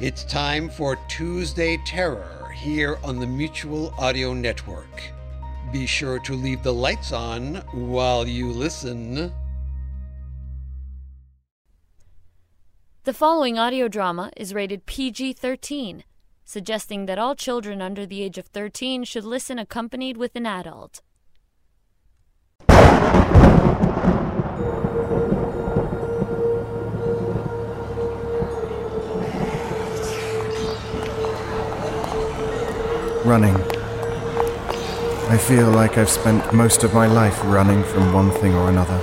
It's time for Tuesday Terror here on the Mutual Audio Network. Be sure to leave the lights on while you listen. The following audio drama is rated PG 13, suggesting that all children under the age of 13 should listen accompanied with an adult. Running. I feel like I've spent most of my life running from one thing or another.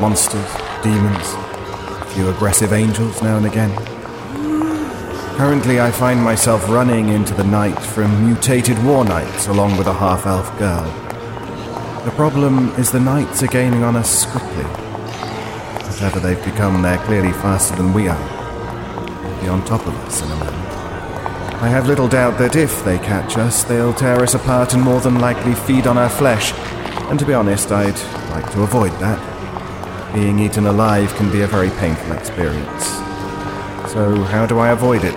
Monsters, demons, a few aggressive angels now and again. Currently, I find myself running into the night from mutated war knights along with a half elf girl. The problem is the knights are gaining on us quickly. Whatever they've become, they're clearly faster than we are. They'll be on top of us in a moment. I have little doubt that if they catch us, they'll tear us apart and more than likely feed on our flesh. And to be honest, I'd like to avoid that. Being eaten alive can be a very painful experience. So, how do I avoid it?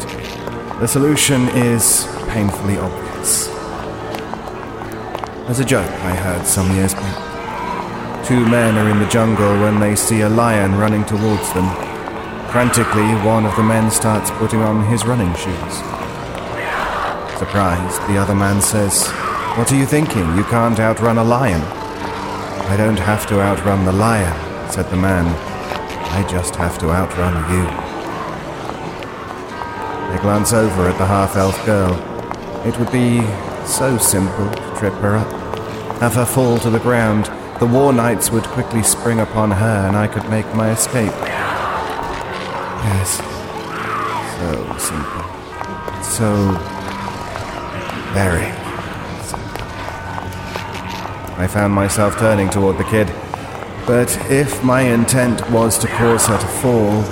The solution is painfully obvious. As a joke I heard some years back. Two men are in the jungle when they see a lion running towards them. Frantically, one of the men starts putting on his running shoes. Surprised, the other man says, What are you thinking? You can't outrun a lion. I don't have to outrun the lion, said the man. I just have to outrun you. They glance over at the half elf girl. It would be so simple to trip her up, have her fall to the ground. The war knights would quickly spring upon her, and I could make my escape. Yes, so simple. So very. I found myself turning toward the kid, but if my intent was to cause her to fall,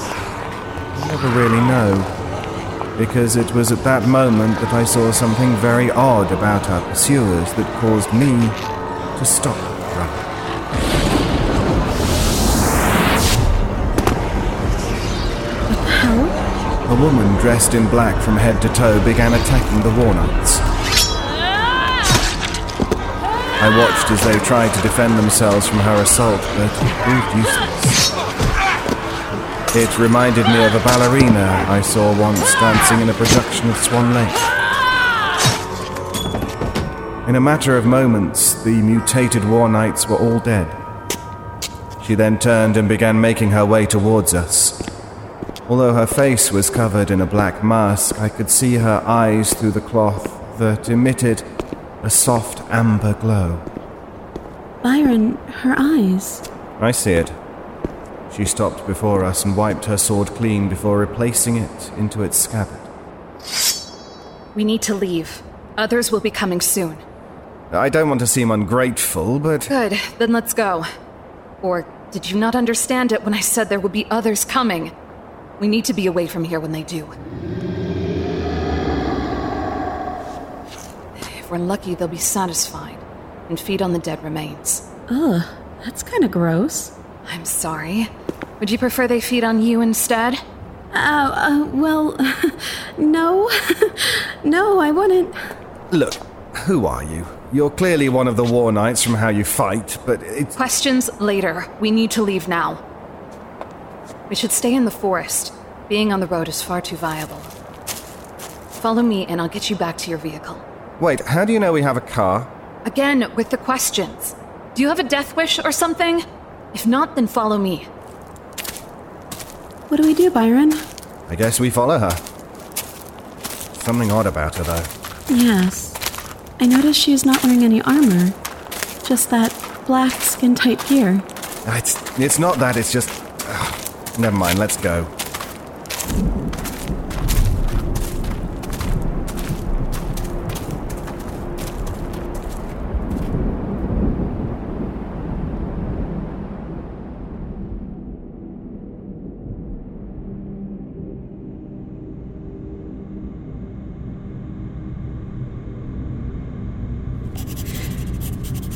I never really know, because it was at that moment that I saw something very odd about our pursuers that caused me to stop running. A woman dressed in black from head to toe began attacking the war knights. I watched as they tried to defend themselves from her assault, but proved useless. It reminded me of a ballerina I saw once dancing in a production of Swan Lake. In a matter of moments, the mutated war knights were all dead. She then turned and began making her way towards us. Although her face was covered in a black mask, I could see her eyes through the cloth that emitted a soft amber glow. Byron, her eyes. I see it. She stopped before us and wiped her sword clean before replacing it into its scabbard. We need to leave. Others will be coming soon. I don't want to seem ungrateful, but Good, then let's go. Or did you not understand it when I said there would be others coming? We need to be away from here when they do. If we're lucky, they'll be satisfied and feed on the dead remains. Ugh, that's kind of gross. I'm sorry. Would you prefer they feed on you instead? Uh, uh well, no. no, I wouldn't. look, who are you? You're clearly one of the war knights from how you fight, but it's. Questions later. We need to leave now. We should stay in the forest. Being on the road is far too viable. Follow me and I'll get you back to your vehicle. Wait, how do you know we have a car? Again, with the questions. Do you have a death wish or something? If not, then follow me. What do we do, Byron? I guess we follow her. Something odd about her, though. Yes. I noticed is not wearing any armor. Just that black skin tight gear. It's, it's not that, it's just. ugh, never mind, let's go.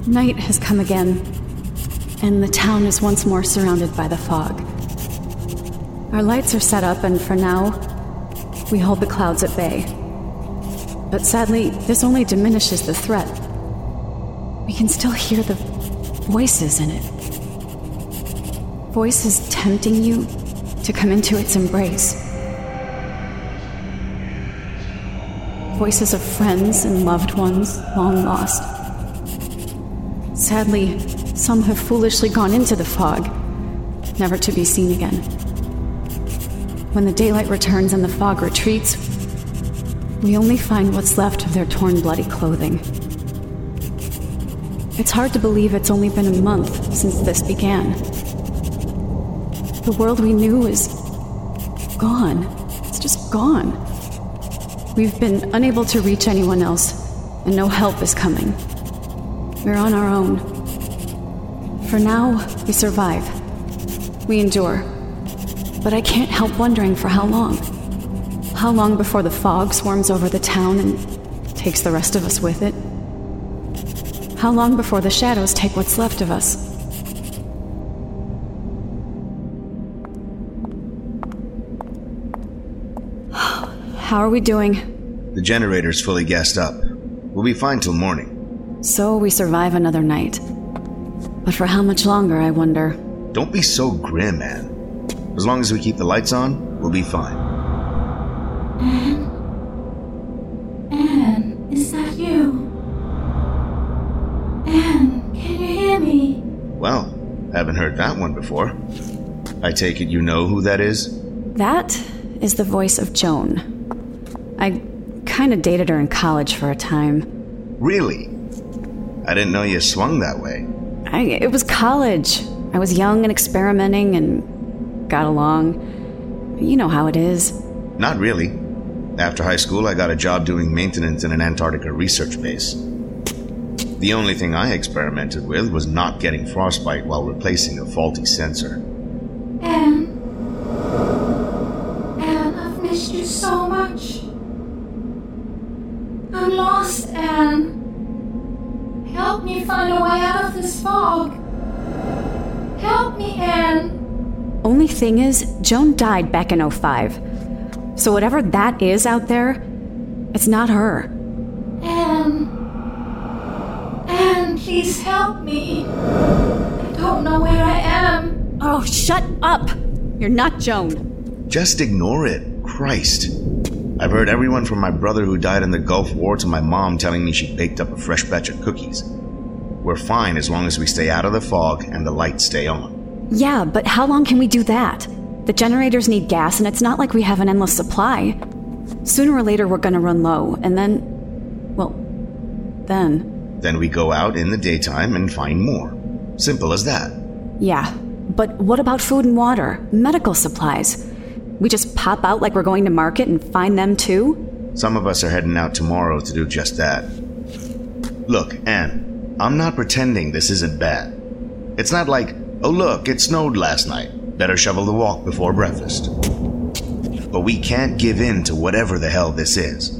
Night has come again, and the town is once more surrounded by the fog. Our lights are set up, and for now, we hold the clouds at bay. But sadly, this only diminishes the threat. We can still hear the voices in it. Voices tempting you to come into its embrace. Voices of friends and loved ones long lost. Sadly, some have foolishly gone into the fog, never to be seen again. When the daylight returns and the fog retreats, we only find what's left of their torn, bloody clothing. It's hard to believe it's only been a month since this began. The world we knew is gone. It's just gone. We've been unable to reach anyone else, and no help is coming. We're on our own. For now, we survive. We endure. But I can't help wondering for how long. How long before the fog swarms over the town and takes the rest of us with it? How long before the shadows take what's left of us? How are we doing? The generator's fully gassed up. We'll be fine till morning. So we survive another night. But for how much longer, I wonder? Don't be so grim, man. As long as we keep the lights on, we'll be fine. Anne? Anne, is that you? Anne, can you hear me? Well, haven't heard that one before. I take it you know who that is? That is the voice of Joan. I kinda dated her in college for a time. Really? I didn't know you swung that way. I, it was college. I was young and experimenting and got along. You know how it is. Not really. After high school, I got a job doing maintenance in an Antarctica research base. The only thing I experimented with was not getting frostbite while replacing a faulty sensor. Help me a way out of this fog. Help me, Anne. Only thing is, Joan died back in 05. So whatever that is out there, it's not her. Anne. Anne, please help me. I don't know where I am. Oh, shut up! You're not Joan. Just ignore it. Christ. I've heard everyone from my brother who died in the Gulf War to my mom telling me she baked up a fresh batch of cookies. We're fine as long as we stay out of the fog and the lights stay on. Yeah, but how long can we do that? The generators need gas, and it's not like we have an endless supply. Sooner or later, we're gonna run low, and then. Well, then. Then we go out in the daytime and find more. Simple as that. Yeah, but what about food and water? Medical supplies? We just pop out like we're going to market and find them too? Some of us are heading out tomorrow to do just that. Look, Anne, I'm not pretending this isn't bad. It's not like, oh look, it snowed last night. Better shovel the walk before breakfast. But we can't give in to whatever the hell this is.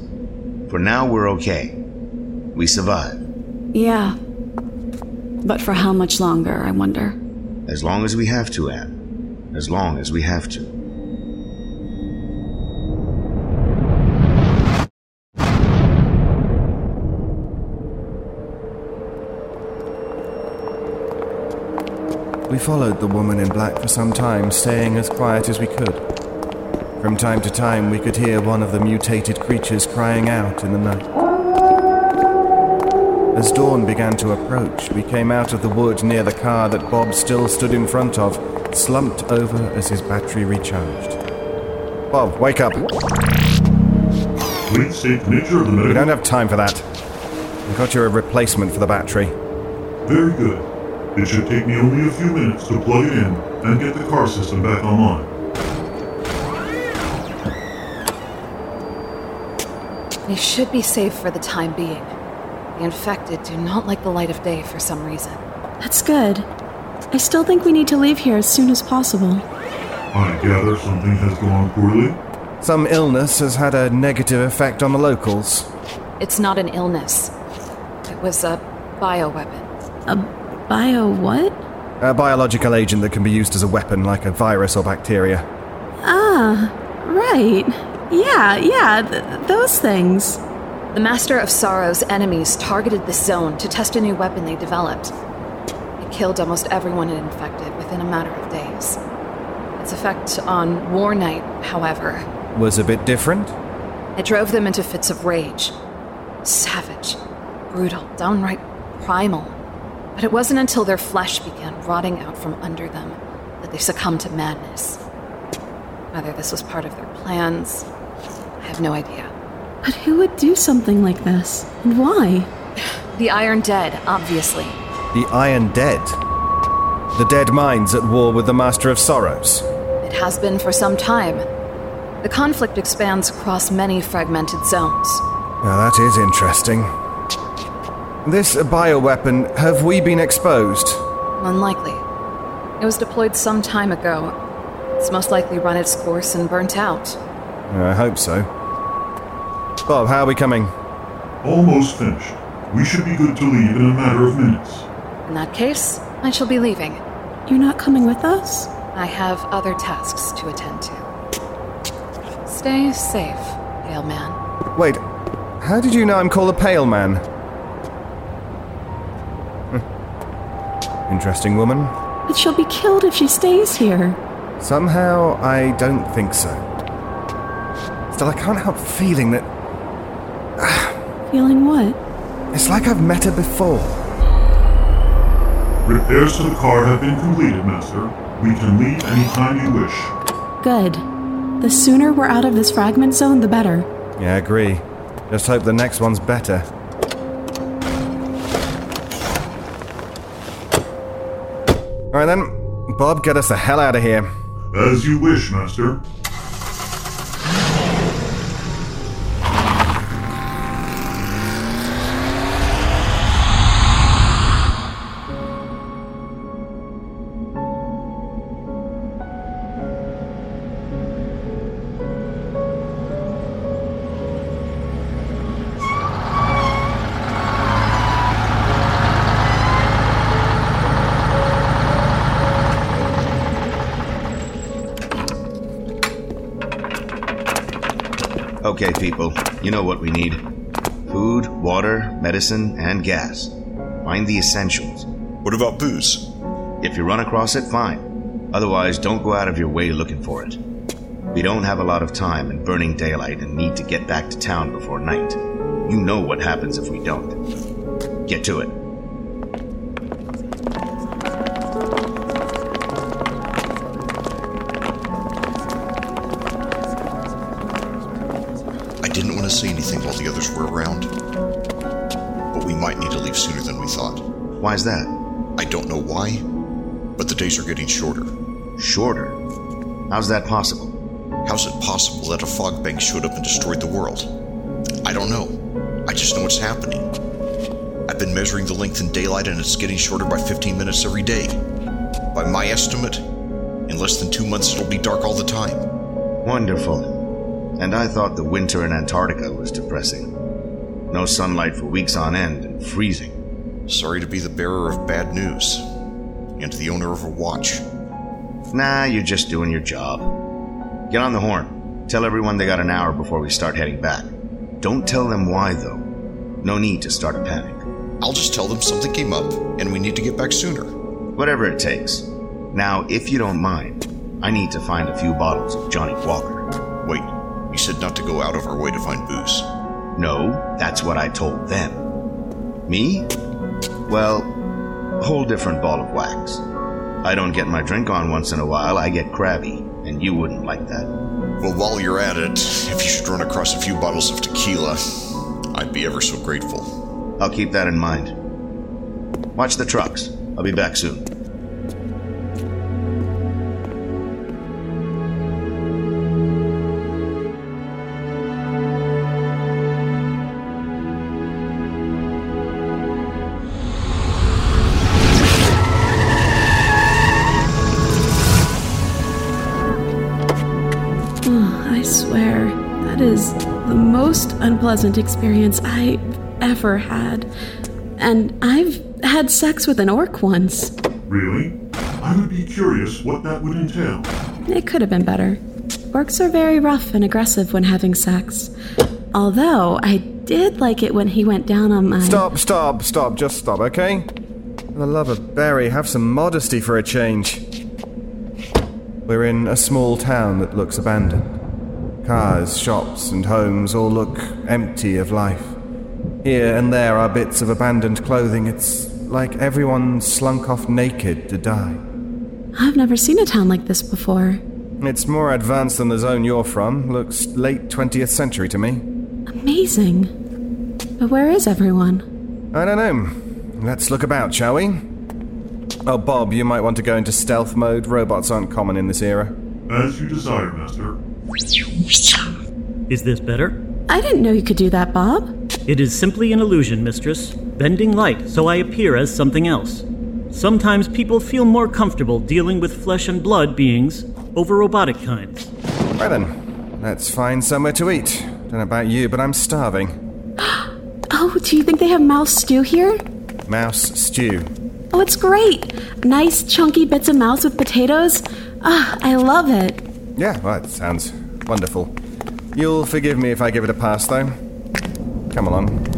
For now, we're okay. We survive. Yeah. But for how much longer, I wonder? As long as we have to, Anne. As long as we have to. We followed the woman in black for some time, staying as quiet as we could. From time to time, we could hear one of the mutated creatures crying out in the night. As dawn began to approach, we came out of the wood near the car that Bob still stood in front of, slumped over as his battery recharged. Bob, wake up. Please state the nature of the We don't have time for that. We got you a replacement for the battery. Very good. It should take me only a few minutes to plug it in and get the car system back online. They should be safe for the time being. The infected do not like the light of day for some reason. That's good. I still think we need to leave here as soon as possible. I gather something has gone poorly. Some illness has had a negative effect on the locals. It's not an illness. It was a bioweapon. A bio what? A biological agent that can be used as a weapon, like a virus or bacteria. Ah, right. Yeah, yeah, th- those things. The Master of Sorrow's enemies targeted this zone to test a new weapon they developed. It killed almost everyone it infected within a matter of days. Its effect on War Knight, however, Was a bit different? it drove them into fits of rage. Savage, brutal, downright primal. But it wasn't until their flesh began rotting out from under them that they succumbed to madness. Whether this was part of their plans, I have no idea. But who would do something like this? And why? The Iron Dead, obviously. The Iron Dead. The dead minds at war with the Master of Sorrows. It has been for some time. The conflict expands across many fragmented zones. Now that is interesting. This bioweapon, have we been exposed? Unlikely. It was deployed some time ago. It's most likely run its course and burnt out. I hope so. Bob, how are we coming? Almost finished. We should be good to leave in a matter of minutes. In that case, I shall be leaving. You're not coming with us? I have other tasks to attend to. Stay safe, Pale Man. Wait, how did you know I'm called a Pale Man? Interesting woman. But she'll be killed if she stays here. Somehow, I don't think so. Still, I can't help feeling that Feeling what? it's like I've met her before. Repairs to the car have been completed, Master. We can leave anytime you wish. Good. The sooner we're out of this fragment zone, the better. Yeah, I agree. Just hope the next one's better. Alright then, Bob, get us the hell out of here. As you wish, Master. Okay, people, you know what we need food, water, medicine, and gas. Find the essentials. What about booze? If you run across it, fine. Otherwise, don't go out of your way looking for it. We don't have a lot of time in burning daylight and need to get back to town before night. You know what happens if we don't. Get to it. Others were around. But we might need to leave sooner than we thought. Why is that? I don't know why, but the days are getting shorter. Shorter? How's that possible? How's it possible that a fog bank showed up and destroyed the world? I don't know. I just know it's happening. I've been measuring the length in daylight and it's getting shorter by 15 minutes every day. By my estimate, in less than two months it'll be dark all the time. Wonderful. And I thought the winter in Antarctica was depressing. No sunlight for weeks on end and freezing. Sorry to be the bearer of bad news. And the owner of a watch. Nah, you're just doing your job. Get on the horn. Tell everyone they got an hour before we start heading back. Don't tell them why, though. No need to start a panic. I'll just tell them something came up and we need to get back sooner. Whatever it takes. Now, if you don't mind, I need to find a few bottles of Johnnie Walker. Wait, you said not to go out of our way to find booze. No, that's what I told them. Me? Well, a whole different ball of wax. I don't get my drink on once in a while, I get crabby, and you wouldn't like that. Well, while you're at it, if you should run across a few bottles of tequila, I'd be ever so grateful. I'll keep that in mind. Watch the trucks. I'll be back soon. That is the most unpleasant experience I've ever had. And I've had sex with an orc once. Really? I would be curious what that would entail. It could have been better. Orcs are very rough and aggressive when having sex. Although, I did like it when he went down on my. Stop, stop, stop, just stop, okay? For the love of Barry, have some modesty for a change. We're in a small town that looks abandoned. Cars, shops, and homes all look empty of life. Here and there are bits of abandoned clothing. It's like everyone slunk off naked to die. I've never seen a town like this before. It's more advanced than the zone you're from. Looks late 20th century to me. Amazing. But where is everyone? I don't know. Let's look about, shall we? Oh, Bob, you might want to go into stealth mode. Robots aren't common in this era. As you desire, Master. Is this better? I didn't know you could do that, Bob. It is simply an illusion, mistress. Bending light so I appear as something else. Sometimes people feel more comfortable dealing with flesh and blood beings over robotic kinds. Right then, let's find somewhere to eat. Don't know about you, but I'm starving. Oh, do you think they have mouse stew here? Mouse stew. Oh, it's great. Nice chunky bits of mouse with potatoes. Ah, I love it. Yeah, well, it sounds wonderful. You'll forgive me if I give it a pass, though. Come along.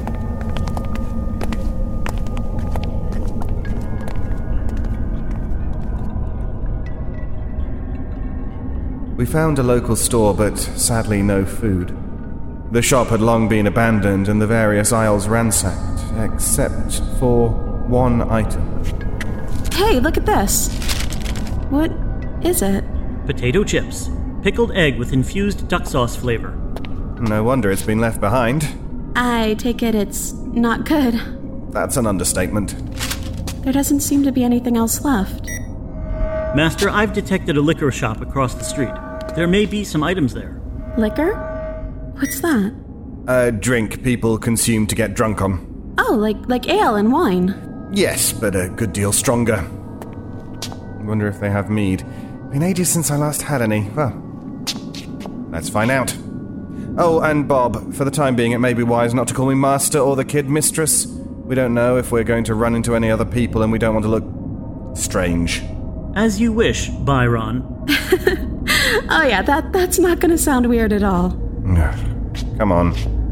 We found a local store, but sadly no food. The shop had long been abandoned and the various aisles ransacked, except for one item. Hey, look at this. What is it? Potato chips. Pickled egg with infused duck sauce flavor. No wonder it's been left behind. I take it it's not good. That's an understatement. There doesn't seem to be anything else left. Master, I've detected a liquor shop across the street. There may be some items there. Liquor? What's that? A drink people consume to get drunk on. Oh, like like ale and wine. Yes, but a good deal stronger. Wonder if they have mead. Been ages since I last had any. Well, let's find out. Oh, and Bob, for the time being, it may be wise not to call me master or the kid mistress. We don't know if we're going to run into any other people and we don't want to look strange. As you wish, Byron. Oh yeah, that that's not gonna sound weird at all. Come on.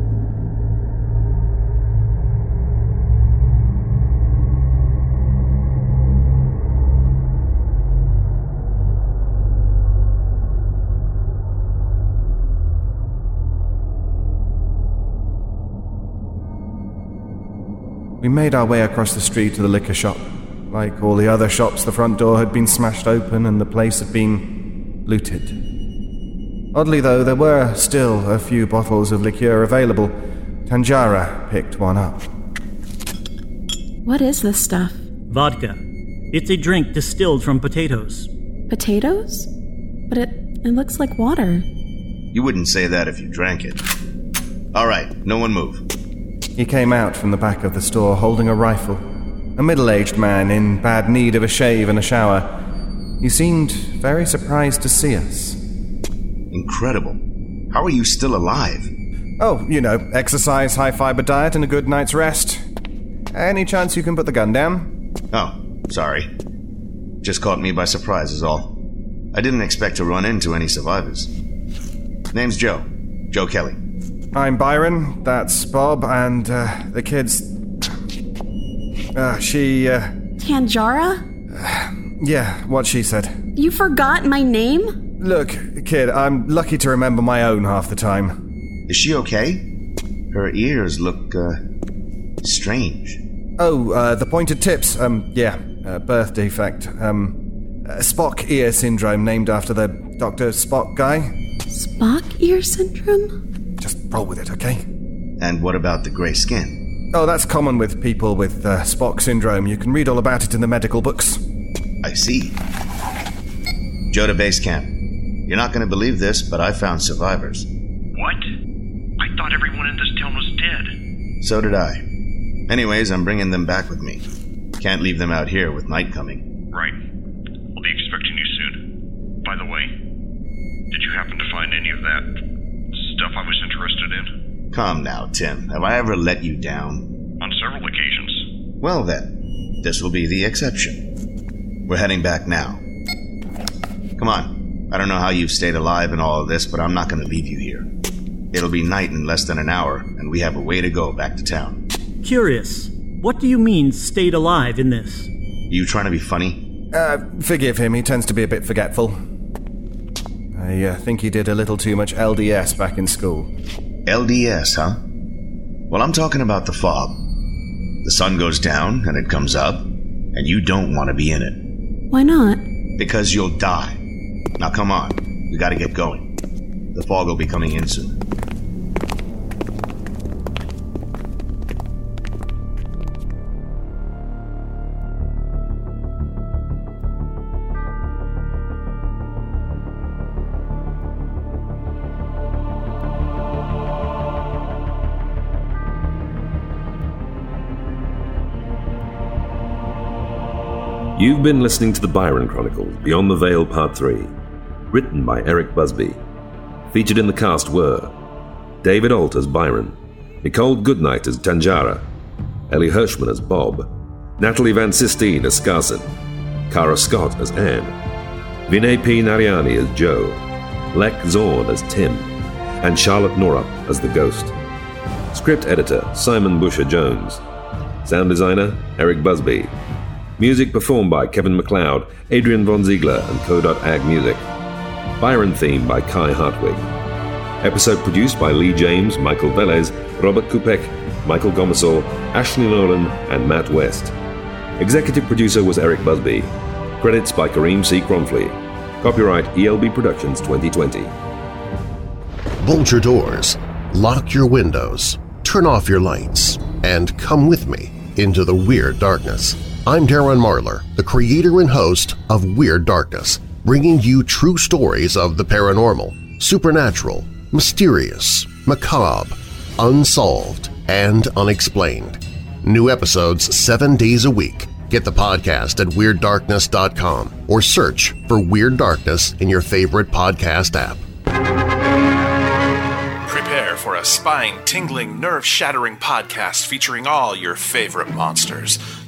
We made our way across the street to the liquor shop. Like all the other shops, the front door had been smashed open and the place had been looted. Oddly, though, there were still a few bottles of liqueur available. Tanjara picked one up. What is this stuff? Vodka. It's a drink distilled from potatoes. Potatoes? But it it looks like water. You wouldn't say that if you drank it. All right, no one move. He came out from the back of the store holding a rifle. A middle aged man in bad need of a shave and a shower. He seemed very surprised to see us. Incredible. How are you still alive? Oh, you know, exercise, high fiber diet, and a good night's rest. Any chance you can put the gun down? Oh, sorry. Just caught me by surprise, is all. I didn't expect to run into any survivors. Name's Joe. Joe Kelly. I'm Byron, that's Bob, and uh, the kids. Uh, she, uh, Tanjara? yeah, what she said. You forgot my name? Look, kid, I'm lucky to remember my own half the time. Is she okay? Her ears look, uh, strange. Oh, uh, the pointed tips. Um, yeah, uh, birth defect. Um, uh, Spock ear syndrome, named after the Dr. Spock guy. Spock ear syndrome? Just roll with it, okay? And what about the gray skin? Oh, that's common with people with uh, Spock syndrome. You can read all about it in the medical books. I see. Joe to base camp. You're not going to believe this, but I found survivors. What? I thought everyone in this town was dead. So did I. Anyways, I'm bringing them back with me. Can't leave them out here with night coming. Right. I'll be expecting you soon. By the way, did you happen to find any of that stuff I was interested in? Come now, Tim. Have I ever let you down? On several occasions. Well then, This will be the exception. We're heading back now. Come on. I don't know how you've stayed alive in all of this, but I'm not going to leave you here. It'll be night in less than an hour, and we have a way to go back to town. Curious. What do you mean, stayed alive in this? You trying to be funny? Uh, forgive him, he tends to be a bit forgetful. I uh, think he did a little too much LDS back in school. LDS, huh? Well, I'm talking about the fog. The sun goes down and it comes up, and you don't want to be in it. Why not? Because you'll die. Now come on, we gotta get going. The fog will be coming in soon. You've been listening to the Byron Chronicles Beyond the Veil Part 3, written by Eric Busby. Featured in the cast were David Alt as Byron, Nicole Goodnight as Tanjara, Ellie Hirschman as Bob, Natalie Van Sistine as Scarson, Kara Scott as Anne, Vinay P. Nariani as Joe, Lek Zorn as Tim, and Charlotte Norup as the Ghost. Script editor Simon Busher Jones. Sound designer Eric Busby. Music performed by Kevin MacLeod, Adrian Von Ziegler, and Co.Ag Music. Byron theme by Kai Hartwig. Episode produced by Lee James, Michael Velez, Robert Kupek, Michael Gomersall, Ashley Nolan, and Matt West. Executive producer was Eric Busby. Credits by Kareem C. Cronfley. Copyright ELB Productions 2020. Bolt your doors, lock your windows, turn off your lights, and come with me into the Weird Darkness. I'm Darren Marlar, the creator and host of Weird Darkness, bringing you true stories of the paranormal, supernatural, mysterious, macabre, unsolved, and unexplained. New episodes seven days a week. Get the podcast at WeirdDarkness.com or search for Weird Darkness in your favorite podcast app. Prepare for a spine-tingling, nerve-shattering podcast featuring all your favorite monsters.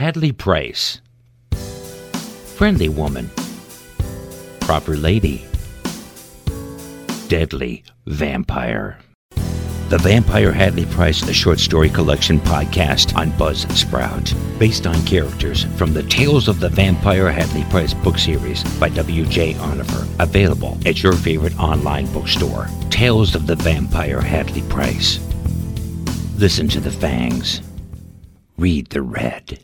Hadley Price. Friendly woman. Proper lady. Deadly vampire. The Vampire Hadley Price, the short story collection podcast on Buzzsprout, based on characters from the Tales of the Vampire Hadley Price book series by W.J. Oniver, available at your favorite online bookstore. Tales of the Vampire Hadley Price. Listen to the fangs. Read the red.